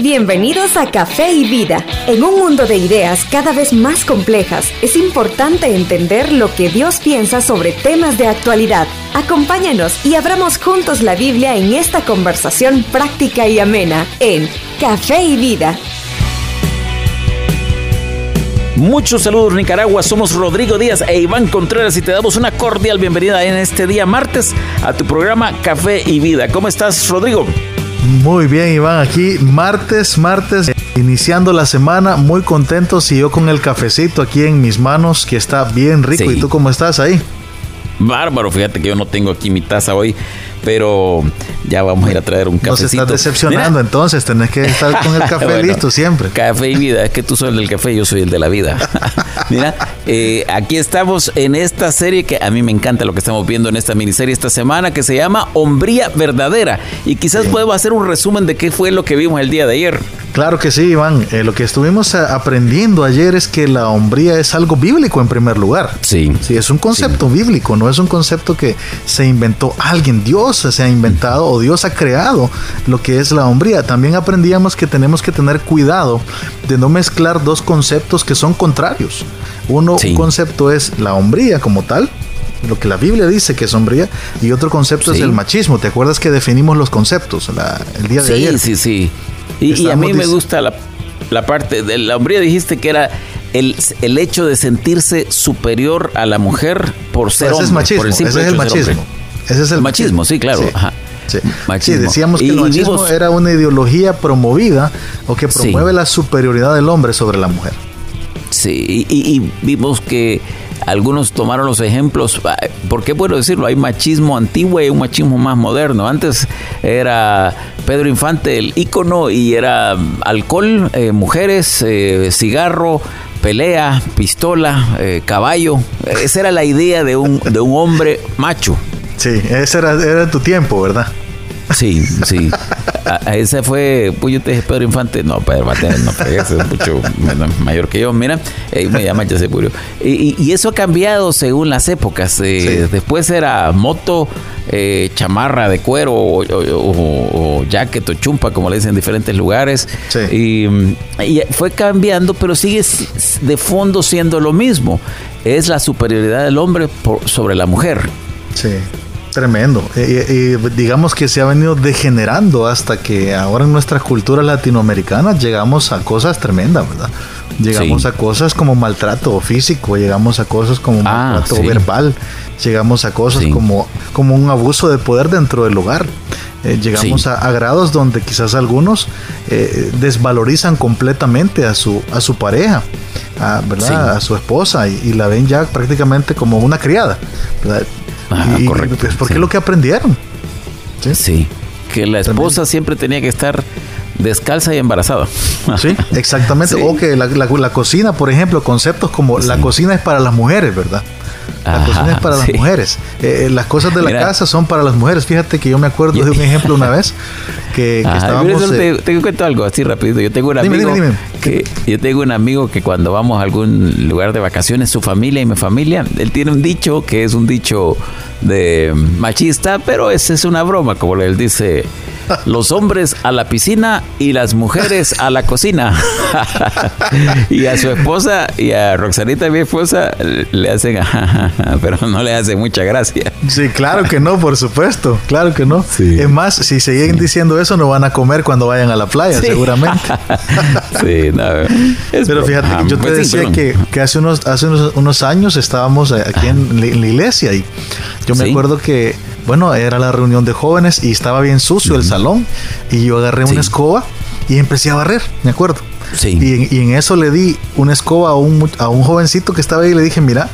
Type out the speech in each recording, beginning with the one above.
Bienvenidos a Café y Vida. En un mundo de ideas cada vez más complejas, es importante entender lo que Dios piensa sobre temas de actualidad. Acompáñanos y abramos juntos la Biblia en esta conversación práctica y amena en Café y Vida. Muchos saludos Nicaragua, somos Rodrigo Díaz e Iván Contreras y te damos una cordial bienvenida en este día martes a tu programa Café y Vida. ¿Cómo estás Rodrigo? Muy bien, Iván, aquí martes, martes, iniciando la semana, muy contentos y yo con el cafecito aquí en mis manos, que está bien rico. ¿Y tú cómo estás ahí? Bárbaro, fíjate que yo no tengo aquí mi taza hoy, pero ya vamos a ir a traer un cafecito. Nos estás decepcionando, entonces tenés que estar con el café listo siempre. Café y vida, es que tú soy el del café, yo soy el de la vida. Mira, eh, aquí estamos en esta serie que a mí me encanta lo que estamos viendo en esta miniserie esta semana, que se llama Hombría Verdadera. Y quizás podemos hacer un resumen de qué fue lo que vimos el día de ayer. Claro que sí, Iván. Eh, lo que estuvimos eh, aprendiendo ayer es que la hombría es algo bíblico en primer lugar. Sí. Sí, es un concepto bíblico, no es un concepto que se inventó alguien. Dios se ha inventado o Dios ha creado lo que es la hombría. También aprendíamos que tenemos que tener cuidado de no mezclar dos conceptos que son contrarios. Uno, un concepto es la hombría como tal, lo que la Biblia dice que es hombría, y otro concepto es el machismo. ¿Te acuerdas que definimos los conceptos el día de ayer? Sí, sí, sí. Y, a mí me gusta la, la, parte de la hombría, dijiste que era el, el, hecho de sentirse superior a la mujer por ser ese hombre. Es machismo, por el ese es el machismo. Ese es el machismo, sí, claro. Sí. Sí. decíamos que el machismo era una ideología promovida o que promueve la superioridad del hombre sobre la mujer. Sí, y, vimos que algunos tomaron los ejemplos, ah, ¿por qué puedo decirlo? Hay machismo antiguo y un machismo más moderno. Antes era Pedro Infante el ícono y era alcohol, eh, mujeres, eh, cigarro, pelea, pistola, eh, caballo. Esa era la idea de un, de un hombre macho. Sí, ese era, era tu tiempo, ¿verdad? Sí, sí. A, ese fue, pues yo te dije Pedro Infante, no, Pedro Infante, no, ese es mucho mayor que yo, mira, eh, me llama ya se murió. Y, y, eso ha cambiado según las épocas. Eh, después era moto, eh, chamarra de cuero o, o, jacket o chumpa, como le dicen en diferentes lugares. Y, y fue cambiando, pero sigue de fondo siendo lo mismo. Es la superioridad del hombre por, sobre la mujer. Sí. Tremendo. Y, digamos que se ha venido degenerando hasta que ahora en nuestra cultura latinoamericana llegamos a cosas tremendas, ¿verdad? Llegamos a cosas como maltrato físico, llegamos a cosas como ah, maltrato verbal, llegamos a cosas como, como un abuso de poder dentro del hogar. Eh, llegamos a, grados donde quizás algunos eh, desvalorizan completamente a su, a su pareja, a, ¿verdad? a su esposa y, y, la ven ya prácticamente como una criada. ¿verdad? Y, correcto. Pues, porque es lo que aprendieron. Sí. que la esposa siempre tenía que estar descalza y embarazada. Sí, exactamente. O que la, la, cocina, por ejemplo, conceptos como la cocina es para las mujeres, ¿verdad? La cocina es para las mujeres. Eh, eh, las cosas de la casa son para las mujeres. Fíjate que yo me acuerdo de un ejemplo una vez que, estábamos. te, te, cuento algo así rapidito. Yo tengo un amigo que yo tengo un amigo que cuando vamos a algún lugar de vacaciones, su familia y mi familia, él tiene un dicho que es un dicho de machista, pero esa es una broma, como él dice los hombres a la piscina y las mujeres a la cocina. y a su esposa y a Roxanita, mi esposa, le hacen, pero no le hace mucha gracia. Sí, claro que no, por supuesto, claro que no. Es más, si siguen diciendo eso, no van a comer cuando vayan a la playa, seguramente. sí, no, pero fíjate, yo te pues decía que, que, hace, unos, hace unos, años estábamos aquí en la iglesia y yo me acuerdo que bueno, era la reunión de jóvenes y estaba bien sucio el salón y yo agarré una escoba y empecé a barrer, me acuerdo. Sí. Y, en eso le di una escoba a un, a un jovencito que estaba ahí y le dije, mira,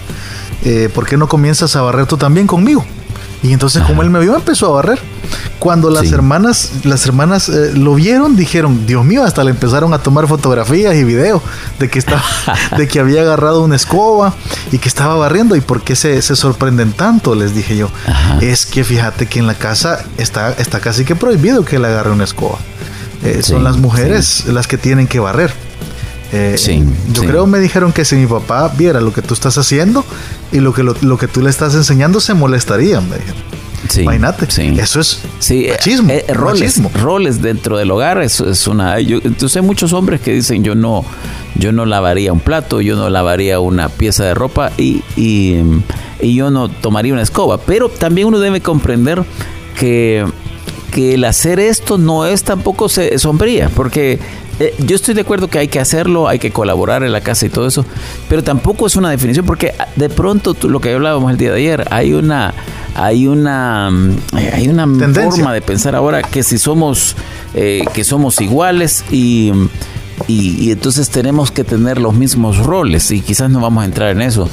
eh, ¿por qué no comienzas a barrer tú también conmigo? Y entonces como él me vio, empezó a barrer. Cuando las hermanas, las hermanas eh, lo vieron, dijeron, Dios mío, hasta le empezaron a tomar fotografías y videos de que estaba, de que había agarrado una escoba y que estaba barriendo. ¿Y por qué se, sorprenden tanto? Les dije yo. Es que fíjate que en la casa está, está casi que prohibido que le agarre una escoba. Eh, son las mujeres las que tienen que barrer. Eh, yo creo me dijeron que si mi papá viera lo que tú estás haciendo y lo que, lo, que tú le estás enseñando, se molestaría, me dijeron. Imagínate. Eso es machismo. Eh, roles, roles dentro del hogar es, es una. entonces hay muchos hombres que dicen yo no, yo no lavaría un plato, yo no lavaría una pieza de ropa y, y, y yo no tomaría una escoba. Pero también uno debe comprender que que el hacer esto no es tampoco sombría, porque eh, yo estoy de acuerdo que hay que hacerlo, hay que colaborar en la casa y todo eso, pero tampoco es una definición porque ah, de pronto lo que hablábamos el día de ayer, hay una hay una mm, hay una forma de pensar ahora que si somos eh, que somos iguales y, y, entonces tenemos que tener los mismos roles y quizás no vamos a entrar en eso,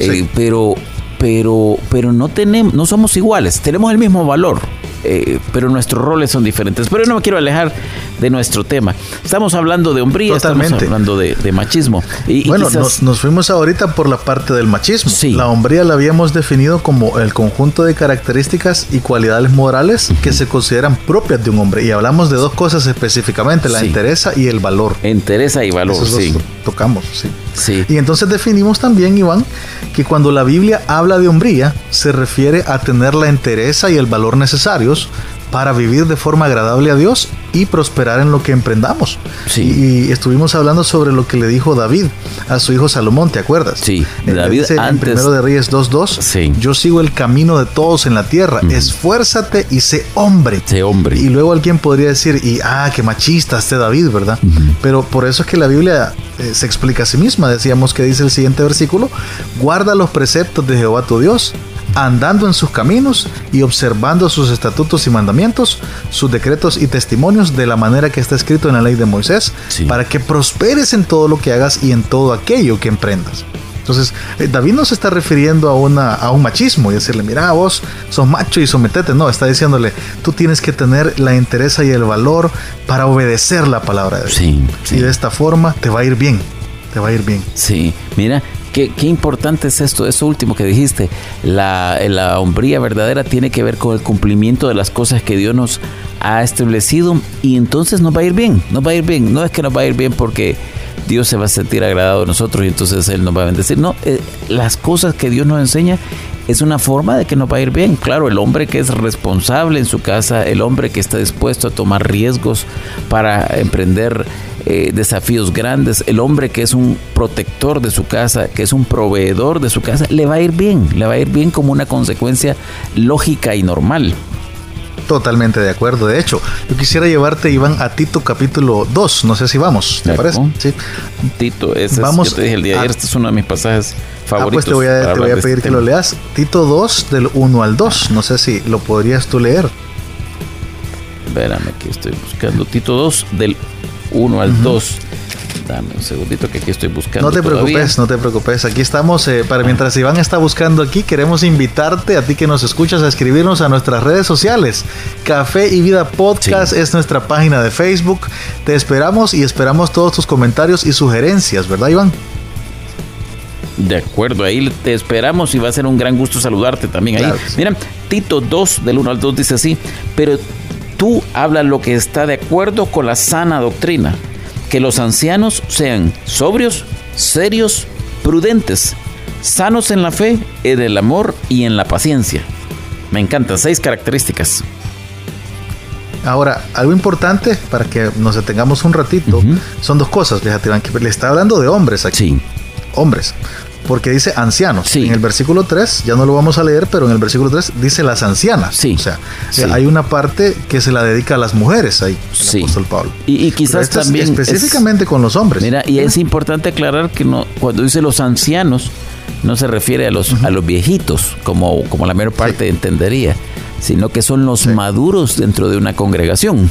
eh, pero pero pero no tenemos no somos iguales, tenemos el mismo valor. Eh, pero nuestros roles son diferentes. Pero no me quiero alejar de nuestro tema. Estamos hablando de hombría, estamos hablando de, machismo. Y, bueno, nos, fuimos ahorita por la parte del machismo. La hombría la habíamos definido como el conjunto de características y cualidades morales que se consideran propias de un hombre. Y hablamos de dos cosas específicamente, la interés y el valor. Interés y valor, sí. Tocamos, sí. sí. Y entonces definimos también, Iván, que cuando la Biblia habla de hombría, se refiere a tener la interés y el valor necesarios para vivir de forma agradable a Dios y prosperar en lo que emprendamos. Sí. Y estuvimos hablando sobre lo que le dijo David a su hijo Salomón, ¿te acuerdas? Sí, eh, David dice en primero de Reyes 2.2, sí. yo sigo el camino de todos en la tierra, esfuérzate y sé hombre. Sé hombre. Y luego alguien podría decir, y ah, qué machista este David, ¿verdad? Pero por eso es que la Biblia eh, se explica a sí misma, decíamos que dice el siguiente versículo, guarda los preceptos de Jehová tu Dios andando en sus caminos y observando sus estatutos y mandamientos, sus decretos y testimonios de la manera que está escrito en la ley de Moisés, para que prosperes en todo lo que hagas y en todo aquello que emprendas. Entonces, eh, David no se está refiriendo a, una, a un machismo y decirle, mira, vos sos macho y sometete. No, está diciéndole, tú tienes que tener la interés y el valor para obedecer la palabra de Dios. Y de esta forma te va a ir bien. Te va a ir bien. Sí, mira, Qué, importante es esto, eso último que dijiste. La, la hombría verdadera tiene que ver con el cumplimiento de las cosas que Dios nos ha establecido y entonces nos va a ir bien, nos va a ir bien. No es que nos va a ir bien porque Dios se va a sentir agradado de nosotros y entonces Él nos va a bendecir. No, eh, las cosas que Dios nos enseña es una forma de que nos va a ir bien. Claro, el hombre que es responsable en su casa, el hombre que está dispuesto a tomar riesgos para emprender eh, desafíos grandes, el hombre que es un protector de su casa, que es un proveedor de su casa, le va a ir bien, le va a ir bien como una consecuencia lógica y normal. Totalmente de acuerdo. De hecho, yo quisiera llevarte, Iván, a Tito capítulo 2. No sé si vamos, ¿te parece? Sí. Tito, ese vamos es, yo te dije el día de ayer, este es uno de mis pasajes favoritos. Ah, pues te voy a, te voy a pedir este que lo leas. Tito 2, del 1 al 2. No sé si lo podrías tú leer. Espérame, aquí estoy buscando. Tito 2, del 1 al 2. Dame un segundito que aquí estoy buscando. No te preocupes, no te preocupes. Aquí estamos. Eh, para mientras Iván está buscando aquí, queremos invitarte a ti que nos escuchas a escribirnos a nuestras redes sociales. Café y Vida Podcast es nuestra página de Facebook. Te esperamos y esperamos todos tus comentarios y sugerencias, ¿verdad, Iván? De acuerdo, ahí te esperamos y va a ser un gran gusto saludarte también ahí. Mira, Tito 2 del 1 al 2 dice así, pero tú hablas lo que está de acuerdo con la sana doctrina, que los ancianos sean sobrios, serios, prudentes, sanos en la fe, en el amor y en la paciencia. Me encantan, seis características. Ahora, algo importante para que nos detengamos un ratito son dos cosas, fíjate, que le está hablando de hombres aquí. Sí. Hombres porque dice ancianos. En el versículo 3, ya no lo vamos a leer, pero en el versículo 3 dice las ancianas. Sí. O sea, hay una parte que se la dedica a las mujeres ahí, el apóstol Pablo. Y, quizás también. específicamente con los hombres. Mira, y es importante aclarar que no, cuando dice los ancianos, no se refiere a los, a los viejitos, como, como la mayor parte entendería, sino que son los maduros dentro de una congregación.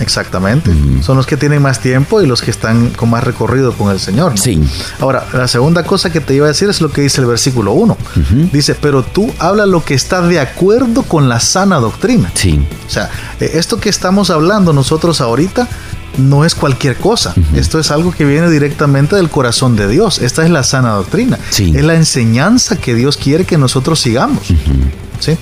Exactamente. Son los que tienen más tiempo y los que están con más recorrido con el Señor. Sí. Ahora, la segunda cosa que te iba a decir es lo que dice el versículo 1. Dice, pero tú habla lo que está de acuerdo con la sana doctrina. Sí. O sea, eh, esto que estamos hablando nosotros ahorita no es cualquier cosa. Esto es algo que viene directamente del corazón de Dios. Esta es la sana doctrina. Sí. Es la enseñanza que Dios quiere que nosotros sigamos. ¿Sí?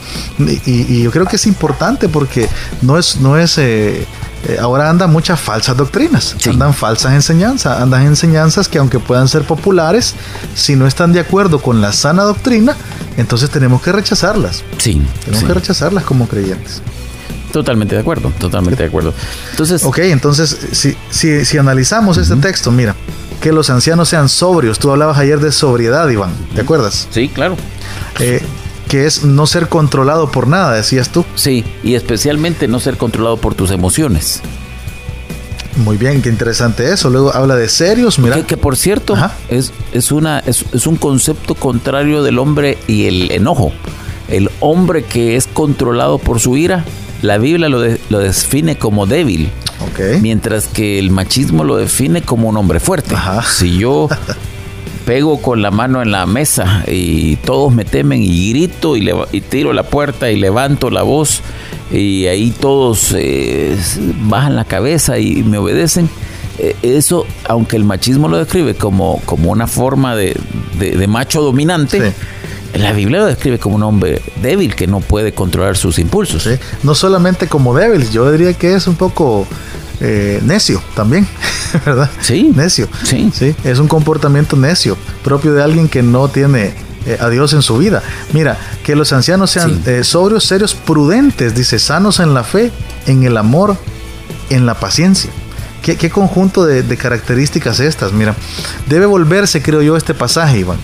Y, yo creo que es importante porque no es, no es eh, eh, ahora andan muchas falsas doctrinas, andan falsas enseñanzas, andan enseñanzas que aunque puedan ser populares, si no están de acuerdo con la sana doctrina, entonces tenemos que rechazarlas. Sí. Tenemos que rechazarlas como creyentes. Totalmente de acuerdo, totalmente de acuerdo. Entonces, ok, entonces si, si, si analizamos este texto, mira, que los ancianos sean sobrios. Tú hablabas ayer de sobriedad, Iván, ¿te acuerdas? Sí, claro. Eh, que es no ser controlado por nada, decías tú. Sí, y especialmente no ser controlado por tus emociones. Muy bien, qué interesante eso. Luego habla de serios, mira. Que, por cierto, es, es, una, es, es, un concepto contrario del hombre y el enojo. El hombre que es controlado por su ira, la Biblia lo, lo define como débil. Mientras que el machismo lo define como un hombre fuerte. Si yo pego con la mano en la mesa y todos me temen y grito y, y tiro la puerta y levanto la voz y ahí todos eh, bajan la cabeza y me obedecen. Eh, eso, aunque el machismo lo describe como, como una forma de, macho dominante, la Biblia lo describe como un hombre débil que no puede controlar sus impulsos. No solamente como débil, yo diría que es un poco eh, necio también, ¿verdad? Sí. Necio. Sí. Sí, es un comportamiento necio, propio de alguien que no tiene eh, a Dios en su vida. Mira, que los ancianos sean eh, sobrios, serios, prudentes, dice, sanos en la fe, en el amor, en la paciencia. ¿Qué, conjunto de, de, características estas? Mira, debe volverse, creo yo, este pasaje, Iván,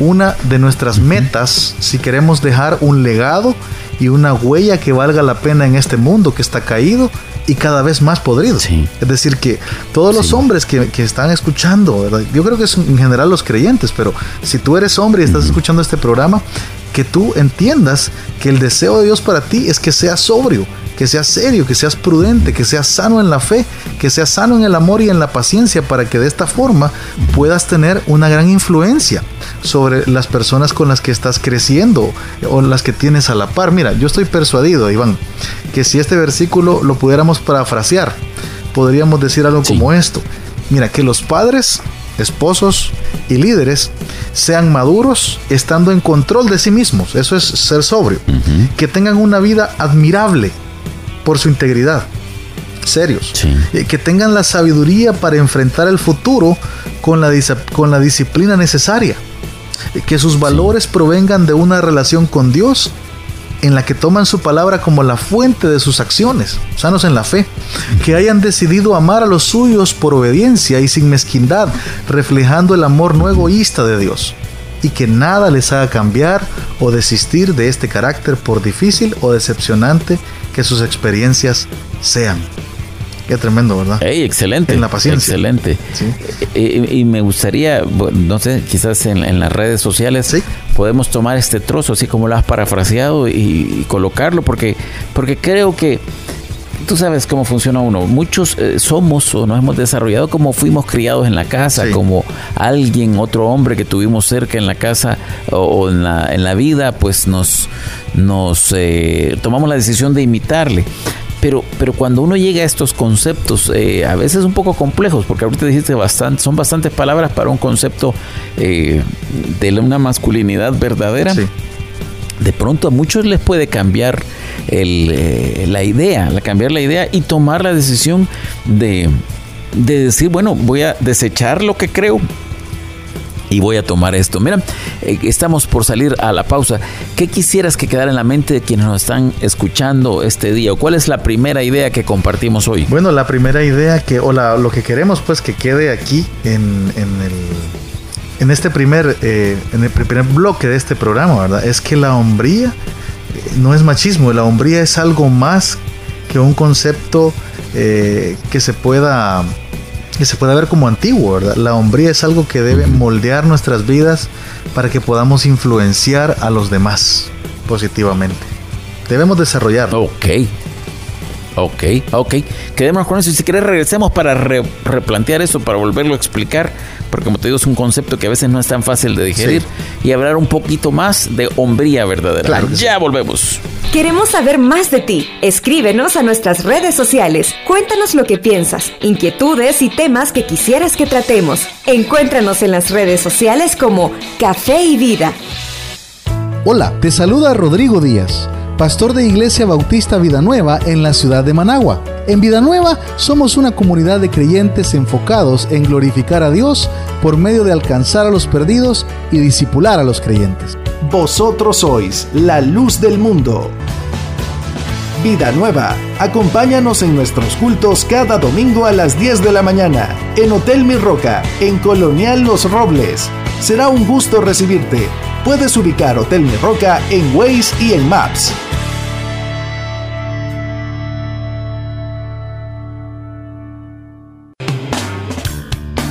una de nuestras metas si queremos dejar un legado y una huella que valga la pena en este mundo que está caído y cada vez más podrido. Es decir, que todos los hombres que, están escuchando, yo creo que es en general los creyentes, pero si tú eres hombre y estás escuchando este programa, que tú entiendas que el deseo de Dios para ti es que seas sobrio, que seas serio, que seas prudente, que seas sano en la fe, que seas sano en el amor y en la paciencia, para que de esta forma puedas tener una gran influencia sobre las personas con las que estás creciendo o las que tienes a la par. Mira, yo estoy persuadido, Iván, que si este versículo lo pudiéramos parafrasear, podríamos decir algo como esto. Mira, que los padres esposos y líderes sean maduros estando en control de sí mismos. Eso es ser sobrio. Que tengan una vida admirable, por su integridad. Serios. Eh, que tengan la sabiduría para enfrentar el futuro con la, con la disciplina necesaria. Eh, que sus valores provengan de una relación con Dios en la que toman su palabra como la fuente de sus acciones, sanos en la fe, que hayan decidido amar a los suyos por obediencia y sin mezquindad, reflejando el amor no de Dios, y que nada les haga cambiar o desistir de este carácter por difícil o decepcionante que sus experiencias sean. Qué tremendo, ¿verdad? Hey, excelente. En la paciencia. Excelente. Y, me gustaría, no sé, quizás en, las redes sociales podemos tomar este trozo, así como lo has parafraseado, y, colocarlo, porque, porque creo que tú sabes cómo funciona uno. Muchos eh, somos o nos hemos desarrollado como fuimos criados en la casa, como alguien, otro hombre que tuvimos cerca en la casa o, en, la, en, la, vida, pues nos, nos eh, tomamos la decisión de imitarle. Pero, pero cuando uno llega a estos conceptos, eh, a veces un poco complejos, porque ahorita dijiste bastante, son bastantes palabras para un concepto de una masculinidad verdadera. De pronto a muchos les puede cambiar eh, la idea, la cambiar la idea y tomar la decisión de, decir, bueno, voy a desechar lo que creo y voy a tomar esto. Mira, eh, estamos por salir a la pausa. ¿Qué quisieras que quedara en la mente de quienes nos están escuchando este día? ¿O cuál es la primera idea que compartimos hoy? Bueno, la primera idea que, o lo que queremos pues que quede aquí en, el en este primer, eh, en el primer bloque de este programa, ¿verdad? Es que la hombría no es machismo, la hombría es algo más que un concepto eh, que se pueda que se pueda ver como antiguo, ¿verdad? La hombría es algo que debe moldear nuestras vidas para que podamos influenciar a los demás positivamente. Debemos desarrollar. Ok. Ok, ok. Quedémonos con eso. Y si querés, regresemos para replantear eso, para volverlo a explicar porque como te digo es un concepto que a veces no es tan fácil de digerir y hablar un poquito más de hombría verdadera. Claro ya volvemos. Queremos saber más de ti. Escríbenos a nuestras redes sociales. Cuéntanos lo que piensas, inquietudes y temas que quisieras que tratemos. Encuéntranos en las redes sociales como Café y Vida. Hola, te saluda Rodrigo Díaz pastor de Iglesia Bautista Vida Nueva en la ciudad de Managua. En Vida Nueva somos una comunidad de creyentes enfocados en glorificar a Dios por medio de alcanzar a los perdidos y disipular a los creyentes. Vosotros sois la luz del mundo. Vida Nueva. Acompáñanos en nuestros cultos cada domingo a las 10 de la mañana en Hotel Mi Roca, en Colonial Los Robles. Será un gusto recibirte. Puedes ubicar Hotel Mi Roca en Waze y en Maps.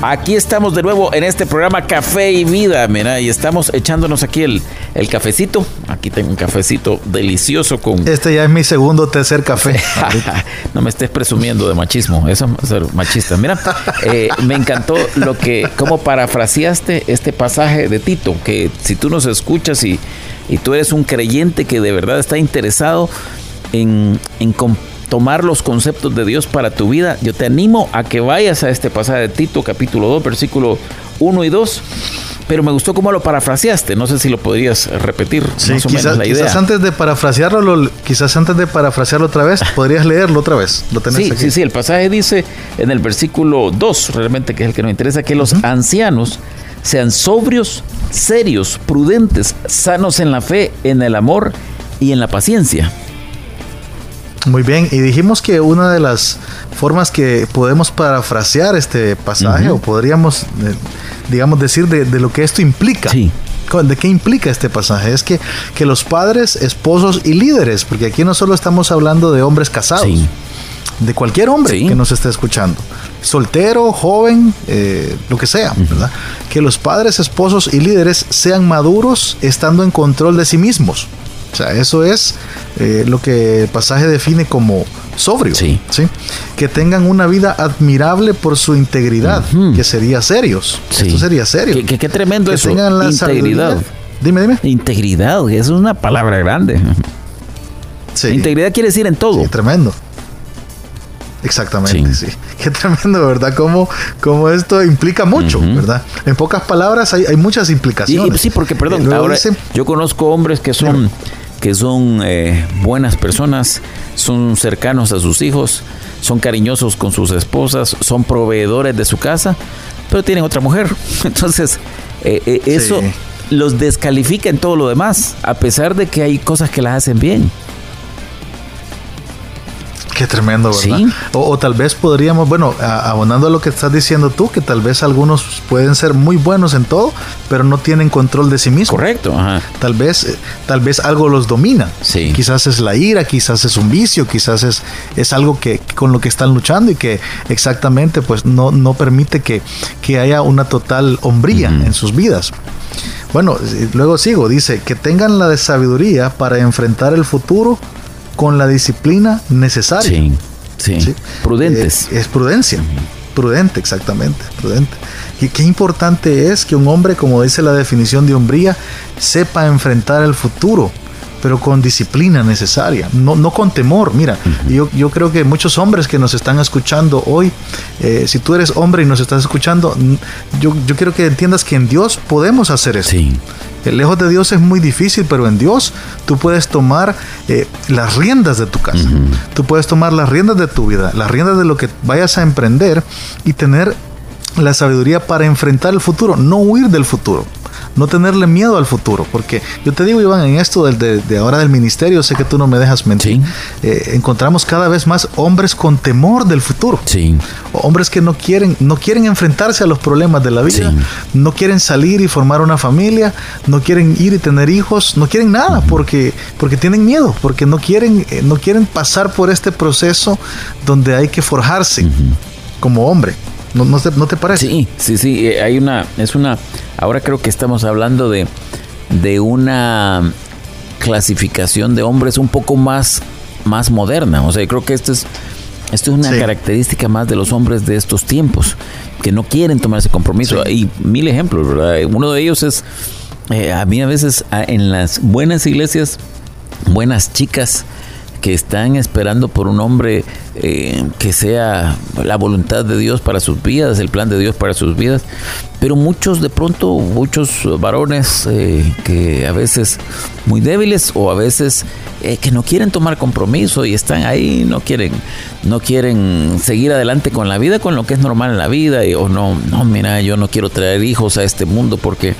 Aquí estamos de nuevo en este programa Café y Vida, mira, y estamos echándonos aquí el, el cafecito. Aquí tengo un cafecito delicioso con... Este ya es mi segundo o tercer café. no me estés presumiendo de machismo, eso es ser machista. Mira, eh, me encantó lo que, cómo parafraseaste este pasaje de Tito, que si tú nos escuchas y, y tú eres un creyente que de verdad está interesado en, en tomar los conceptos de Dios para tu vida, yo te animo a que vayas a este pasaje de Tito, capítulo 2, versículo 1 y 2. Pero me gustó cómo lo parafraseaste. No sé si lo podrías repetir. Sí, quizás, quizás antes de parafrasearlo, quizás antes de parafrasearlo otra vez, podrías leerlo otra vez. Lo sí, sí, sí. El pasaje dice en el versículo 2, realmente que es el que nos interesa, que los ancianos sean sobrios, serios, prudentes, sanos en la fe, en el amor y en la paciencia. Muy bien, y dijimos que una de las formas que podemos parafrasear este pasaje, o podríamos, eh, digamos, decir de, lo que esto implica. ¿De qué implica este pasaje? Es que, que los padres, esposos y líderes, porque aquí no solo estamos hablando de hombres casados, de cualquier hombre que nos esté escuchando, soltero, joven, eh, lo que sea, ¿verdad? Que los padres, esposos y líderes sean maduros estando en control de sí mismos. O sea, eso es eh, lo que el pasaje define como sobrio. Sí. Que tengan una vida admirable por su integridad, que sería serios. Esto sería serio. Qué, tremendo que eso. Tengan la integridad. Dime, dime. Integridad, es una palabra grande. Sí. Integridad quiere decir en todo. Sí, tremendo. Exactamente, sí. Qué tremendo, ¿verdad? Como, como esto implica mucho, ¿verdad? En pocas palabras hay, muchas implicaciones. sí, porque, perdón, ahora yo conozco hombres que son que son eh, buenas personas, son cercanos a sus hijos, son cariñosos con sus esposas, son proveedores de su casa, pero tienen otra mujer. Entonces, eh, eh, eso los descalifica en todo lo demás, a pesar de que hay cosas que las hacen bien. Qué tremendo, ¿verdad? O, tal vez podríamos, bueno, abonando a lo que estás diciendo tú, que tal vez algunos pueden ser muy buenos en todo, pero no tienen control de sí mismos. Correcto. Tal vez, eh, tal vez algo los domina. Sí. Quizás es la ira, quizás es un vicio, quizás es, es algo que con lo que están luchando y que exactamente, pues no, no permite que, que haya una total hombría en sus vidas. Bueno, luego sigo, dice, que tengan la sabiduría para enfrentar el futuro con la disciplina necesaria. Sí, sí. Prudentes. Es, prudencia. Prudente, exactamente. Prudente. Y qué importante es que un hombre, como dice la definición de hombría, sepa enfrentar el futuro pero con disciplina necesaria, no, no con temor. Mira, yo, yo creo que muchos hombres que nos están escuchando hoy, eh, si tú eres hombre y nos estás escuchando, yo, yo quiero que entiendas que en Dios podemos hacer eso. Sí. Eh, lejos de Dios es muy difícil, pero en Dios tú puedes tomar eh, las riendas de tu casa. Tú puedes tomar las riendas de tu vida, las riendas de lo que vayas a emprender y tener la sabiduría para enfrentar el futuro, no huir del futuro no tenerle miedo al futuro, porque yo te digo, Iván, en esto del, de, ahora del ministerio, sé que tú no me dejas mentir, eh, encontramos cada vez más hombres con temor del futuro, sí. hombres que no quieren, no quieren enfrentarse a los problemas de la vida, no quieren salir y formar una familia, no quieren ir y tener hijos, no quieren nada, porque, porque tienen miedo, porque no quieren, eh, no quieren pasar por este proceso donde hay que forjarse como hombre. ¿No, no, te, ¿No, te, parece? Sí, sí, sí. Eh, hay una, es una, ahora creo que estamos hablando de, de una clasificación de hombres un poco más, más moderna. O sea, creo que esto es, esto es una característica más de los hombres de estos tiempos, que no quieren tomar ese compromiso. Hay mil ejemplos, ¿verdad? Uno de ellos es, eh, a mí a veces en las buenas iglesias, buenas chicas, que están esperando por un hombre eh, que sea la voluntad de Dios para sus vidas, el plan de Dios para sus vidas. pero muchos de pronto, muchos varones eh, que a veces muy débiles o a veces eh, que no quieren tomar compromiso y están ahí, no quieren, no quieren seguir adelante con la vida, con lo que es normal en la vida, y, o no, no, mira, yo no quiero traer hijos a este mundo porque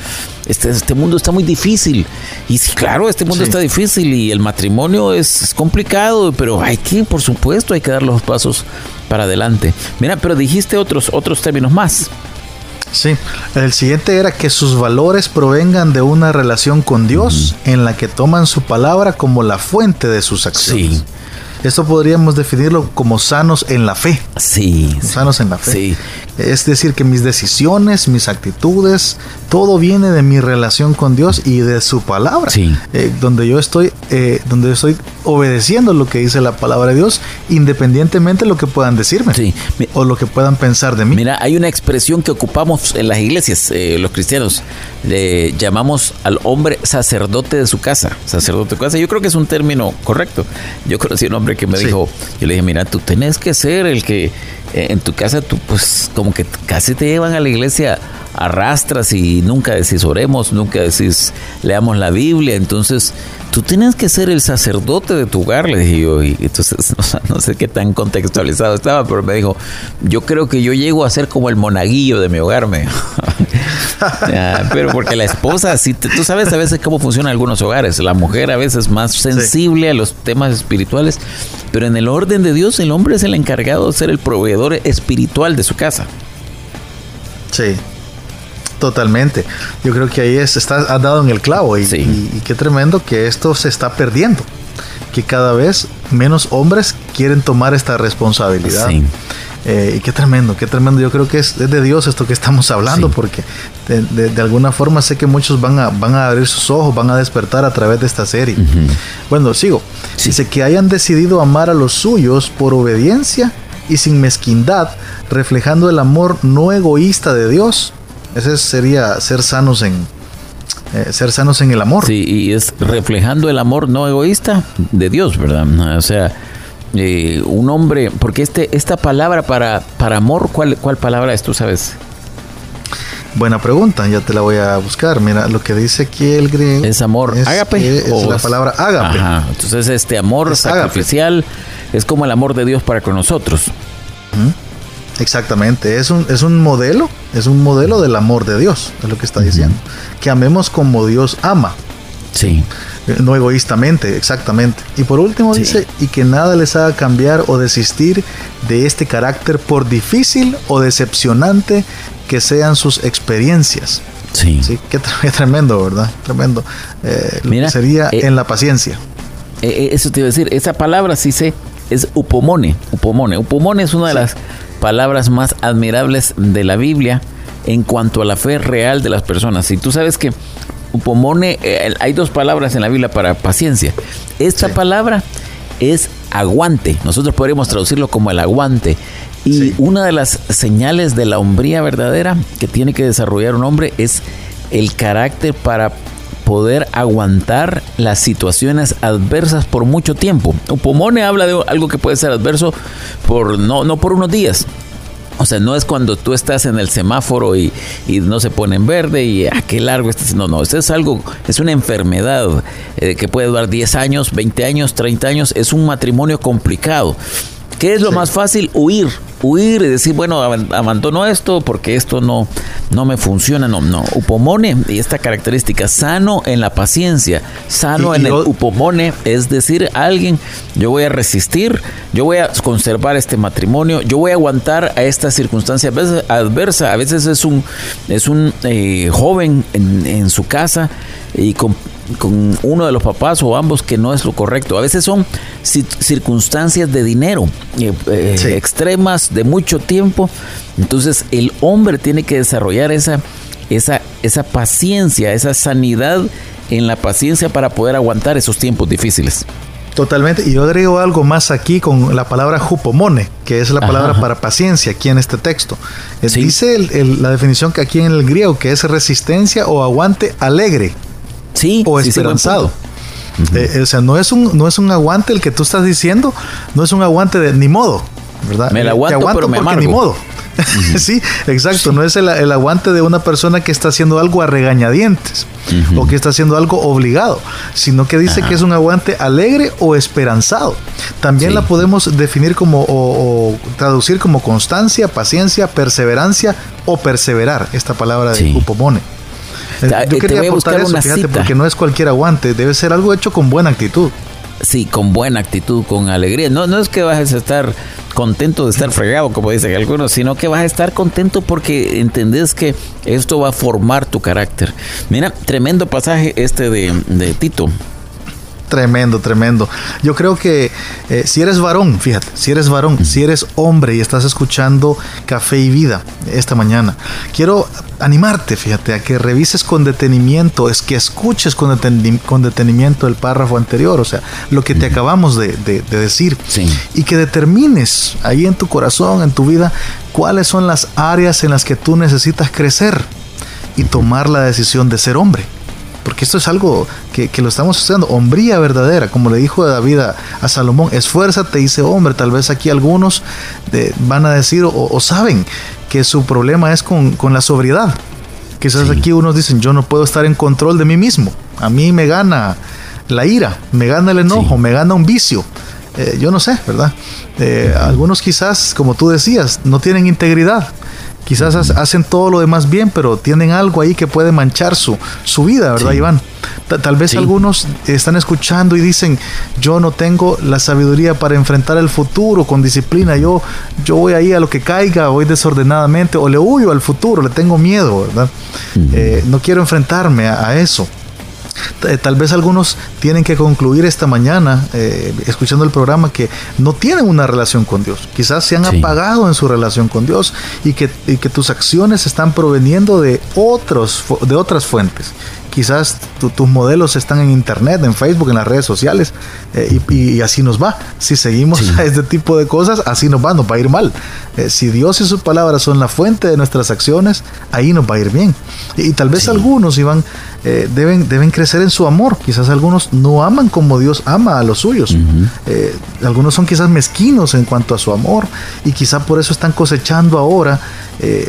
este, este mundo está muy difícil. Y sí, claro, este mundo está difícil y el matrimonio es, es complicado, pero hay que, por supuesto, hay que dar los pasos para adelante. Mira, pero dijiste otros, otros términos más. Sí, el siguiente era que sus valores provengan de una relación con Dios en la que toman su palabra como la fuente de sus acciones. Sí. Esto podríamos definirlo como sanos en la fe. Sí. Sanos en la fe. Sí. Es decir, que mis decisiones, mis actitudes, todo viene de mi relación con Dios y de su palabra. Sí. Eh, donde yo estoy, eh, donde estoy obedeciendo lo que dice la palabra de Dios, independientemente de lo que puedan decirme sí. o lo que puedan pensar de mí. Mira, hay una expresión que ocupamos en las iglesias, eh, los cristianos, le llamamos al hombre sacerdote de su casa. Sacerdote de su casa. Yo creo que es un término correcto. Yo conocí un hombre que me dijo, yo le dije, mira, tú tenés que ser el que en tu casa tú pues como que casi te llevan a la iglesia arrastras y nunca decís oremos, nunca decís leamos la Biblia, entonces tú tienes que ser el sacerdote de tu hogar, le dije yo, y entonces no, sé qué tan contextualizado estaba, pero me dijo, yo creo que yo llego a ser como el monaguillo de mi hogar, me pero porque la esposa, si tú sabes a veces cómo funcionan algunos hogares, la mujer a veces más sensible a los temas espirituales, pero en el orden de Dios el hombre es el encargado de ser el proveedor espiritual de su casa. Sí, Totalmente. Yo creo que ahí es, está, has dado en el clavo y, y, qué tremendo que esto se está perdiendo. Que cada vez menos hombres quieren tomar esta responsabilidad. Sí. Eh, y qué tremendo, qué tremendo. Yo creo que es, de Dios esto que estamos hablando, porque de, alguna forma sé que muchos van a, van a abrir sus ojos, van a despertar a través de esta serie. Bueno, sigo. Dice que hayan decidido amar a los suyos por obediencia y sin mezquindad, reflejando el amor no egoísta de Dios ese sería ser sanos en eh, ser sanos en el amor. Sí, y es reflejando el amor no egoísta de Dios, ¿verdad? O sea, eh, un hombre, porque este esta palabra para para amor, ¿cuál cuál palabra es, tú sabes? Buena pregunta, ya te la voy a buscar. Mira, lo que dice aquí el griego es amor es, ágape es la palabra ágape. Ajá. Entonces este amor sacrificial es como el amor de Dios para con nosotros. Exactamente, es un, es un modelo, es un modelo del amor de Dios, es lo que está diciendo. Que amemos como Dios ama. Sí. Eh, no egoístamente, exactamente. Y por último dice, y que nada les haga cambiar o desistir de este carácter por difícil o decepcionante que sean sus experiencias. Sí. Sí, qué, tremendo, ¿verdad? Tremendo. Eh, Mira, sería eh, en la paciencia. eso te iba a decir, esa palabra sí sé, es upomone. Upomone. Upomone es una de las palabras más admirables de la Biblia en cuanto a la fe real de las personas. Y tú sabes que upomone, eh, hay dos palabras en la Biblia para paciencia. Esta palabra es aguante. Nosotros podríamos traducirlo como el aguante. Y una de las señales de la hombría verdadera que tiene que desarrollar un hombre es el carácter para poder aguantar las situaciones adversas por mucho tiempo. Upomone habla de algo que puede ser adverso por no, no por unos días, o sea, no es cuando tú estás en el semáforo y, no se pone en verde y a ah, qué largo estás. No, no, esto es algo, es una enfermedad eh, que puede durar 10 años, 20 años, 30 años. Es un matrimonio complicado. ¿Qué es lo más fácil? Huir huir y decir, bueno, abandono esto porque esto no, no me funciona. No, no. Upomone, y esta característica, sano en la paciencia, sano en el upomone, es decir, alguien, yo voy a resistir, yo voy a conservar este matrimonio, yo voy a aguantar a esta circunstancia adversa. A veces es un, es un eh, joven en, en su casa y con con uno de los papás o ambos que no es lo correcto. A veces son circunstancias de dinero eh, eh, extremas de mucho tiempo. Entonces el hombre tiene que desarrollar esa, esa, esa paciencia, esa sanidad en la paciencia para poder aguantar esos tiempos difíciles. Totalmente. Y yo agrego algo más aquí con la palabra jupomone, que es la palabra para paciencia aquí en este texto. Dice la definición que aquí en el griego, que es resistencia o aguante alegre sí, o esperanzado. Eh, o sea, no es, un, no es un aguante el que tú estás diciendo, no es un aguante de ni modo, ¿verdad? Me la aguanto, pero me ni modo. sí, exacto. No es el, aguante de una persona que está haciendo algo a regañadientes o que está haciendo algo obligado, sino que dice que es un aguante alegre o esperanzado. También la podemos definir como o, traducir como constancia, paciencia, perseverancia o perseverar, esta palabra de Upomone. Eh, yo eh, quería aportar eso, fíjate, porque no es cualquier aguante, debe ser algo hecho con buena actitud. Sí, con buena actitud, con alegría. No, no es que vas a estar contento de estar fregado, como dicen algunos, sino que vas a estar contento porque entendés que esto va a formar tu carácter. Mira, tremendo pasaje este de, de Tito. Tremendo, tremendo. Yo creo que eh, si eres varón, fíjate, si eres varón, si eres hombre y estás escuchando Café y Vida esta mañana, quiero animarte, fíjate, a que revises con detenimiento, es que escuches con, detenimiento el párrafo anterior, o sea, lo que te acabamos de, decir, y que determines ahí en tu corazón, en tu vida, cuáles son las áreas en las que tú necesitas crecer y tomar la decisión de ser hombre porque esto es algo que, lo estamos estudiando, hombría verdadera, como le dijo David a, Salomón, esfuérzate y sé hombre, tal vez aquí algunos van a decir o, saben que su problema es con, la sobriedad. Quizás aquí unos dicen, yo no puedo estar en control de mí mismo, a mí me gana la ira, me gana el enojo, me gana un vicio. Eh, yo no sé, ¿verdad? Eh, algunos quizás, como tú decías, no tienen integridad Quizás hacen todo lo demás bien, pero tienen algo ahí que puede manchar su, su vida, ¿verdad, Iván? Tal vez algunos están escuchando y dicen, yo no tengo la sabiduría para enfrentar el futuro con disciplina, yo, yo voy ahí a lo que caiga, voy desordenadamente, o le huyo al futuro, le tengo miedo, ¿verdad? Eh, no quiero enfrentarme a eso. Eh, tal vez algunos tienen que concluir esta mañana, eh, escuchando el programa, que no tienen una relación con Dios. Quizás se han apagado en su relación con Dios y que, y que tus acciones están proveniendo de, otros, de otras fuentes quizás tus modelos están en internet, en Facebook, en las redes sociales, eh, y, así nos va. Si seguimos a este tipo de cosas, así nos va, nos va a ir mal. Eh, si Dios y sus palabras son la fuente de nuestras acciones, ahí nos va a ir bien. Y, tal vez algunos, Iván, eh, deben, deben crecer en su amor. Quizás algunos no aman como Dios ama a los suyos. algunos son quizás mezquinos en cuanto a su amor, y quizás por eso están cosechando ahora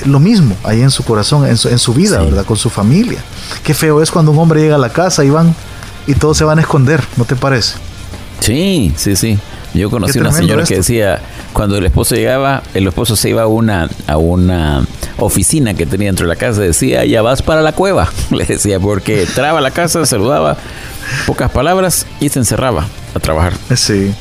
lo mismo ahí en su corazón, en su, vida, ¿verdad? Con su familia. Qué feo es cuando un hombre llega a la casa, Iván, y todos se van a esconder, ¿no te parece? Sí, sí, sí. Yo conocí una señora que decía, cuando el esposo llegaba, el esposo se iba a una, a una oficina que tenía dentro de la casa, decía, ya vas para la cueva, le decía, porque entraba a la casa, saludaba, pocas palabras y se encerraba a trabajar. Sí.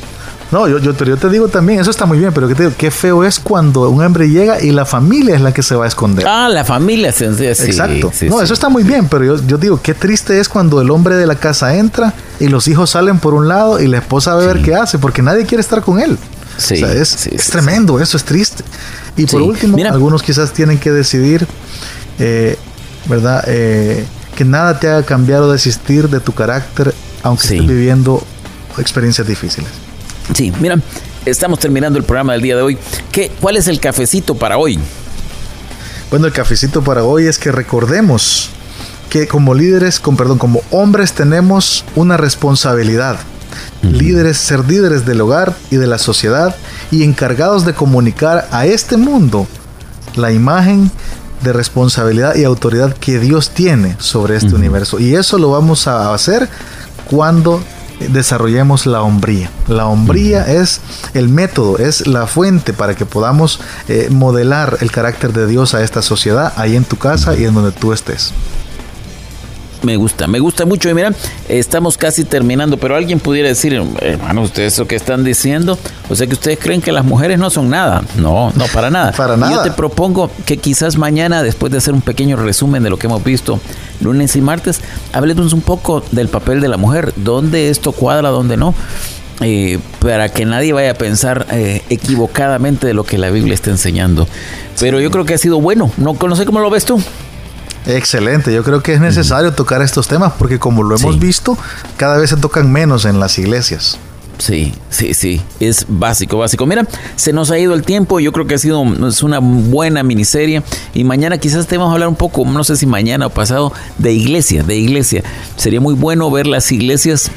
No, yo, yo, yo, te digo también, eso está muy bien, pero ¿qué, te qué feo es cuando un hombre llega y la familia es la que se va a esconder. Ah, la familia se sí, Exacto. no, eso está muy bien, pero yo, yo, digo, qué triste es cuando el hombre de la casa entra y los hijos salen por un lado y la esposa va a ver qué hace, porque nadie quiere estar con él. Sí, o sea, es, es tremendo, eso es triste. Y por último, algunos quizás tienen que decidir, eh, ¿verdad? Eh, que nada te haga cambiar o desistir de tu carácter, aunque estés viviendo experiencias difíciles. Sí, mira, estamos terminando el programa del día de hoy. ¿Qué, ¿Cuál es el cafecito para hoy? Bueno, el cafecito para hoy es que recordemos que como líderes, con perdón, como hombres tenemos una responsabilidad. Líderes, ser líderes del hogar y de la sociedad y encargados de comunicar a este mundo la imagen de responsabilidad y autoridad que Dios tiene sobre este universo. Y eso lo vamos a hacer cuando desarrollemos la hombría. La hombría es el método, es la fuente para que podamos eh, modelar el carácter de Dios a esta sociedad, ahí en tu casa y en donde tú estés. Me gusta, me gusta mucho. Y mira, estamos casi terminando, pero alguien pudiera decir, hermano, ustedes eso que están diciendo, o sea que ustedes creen que las mujeres no son nada. No, no, para nada. para nada. yo te propongo que quizás mañana, después de hacer un pequeño resumen de lo que hemos visto lunes y martes, hablemos un poco del papel de la mujer, dónde esto cuadra, dónde no. Eh, para que nadie vaya a pensar eh, equivocadamente de lo que la Biblia está enseñando. Pero yo creo que ha sido bueno. No, no sé cómo lo ves tú. Excelente, yo creo que es necesario tocar estos temas porque como lo hemos visto, cada vez se tocan menos en las iglesias. Sí, sí, sí, es básico, básico. Mira, se nos ha ido el tiempo, yo creo que ha sido es una buena miniserie y mañana quizás te vamos a hablar un poco, no sé si mañana o pasado, de iglesia, de iglesia. Sería muy bueno ver las iglesias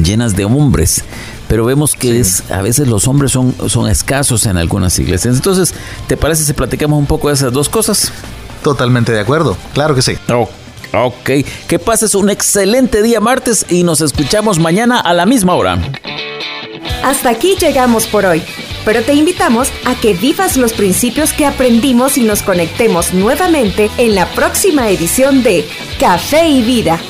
llenas de hombres pero vemos que es a veces los hombres son, son escasos en algunas iglesias. Entonces, ¿te parece si platicamos un poco de esas dos cosas? Totalmente de acuerdo, claro que sí. ok, que pases un excelente día martes y nos escuchamos mañana a la misma hora. Hasta aquí llegamos por hoy, pero te invitamos a que vivas los principios que aprendimos y nos conectemos nuevamente en la próxima edición de Café y Vida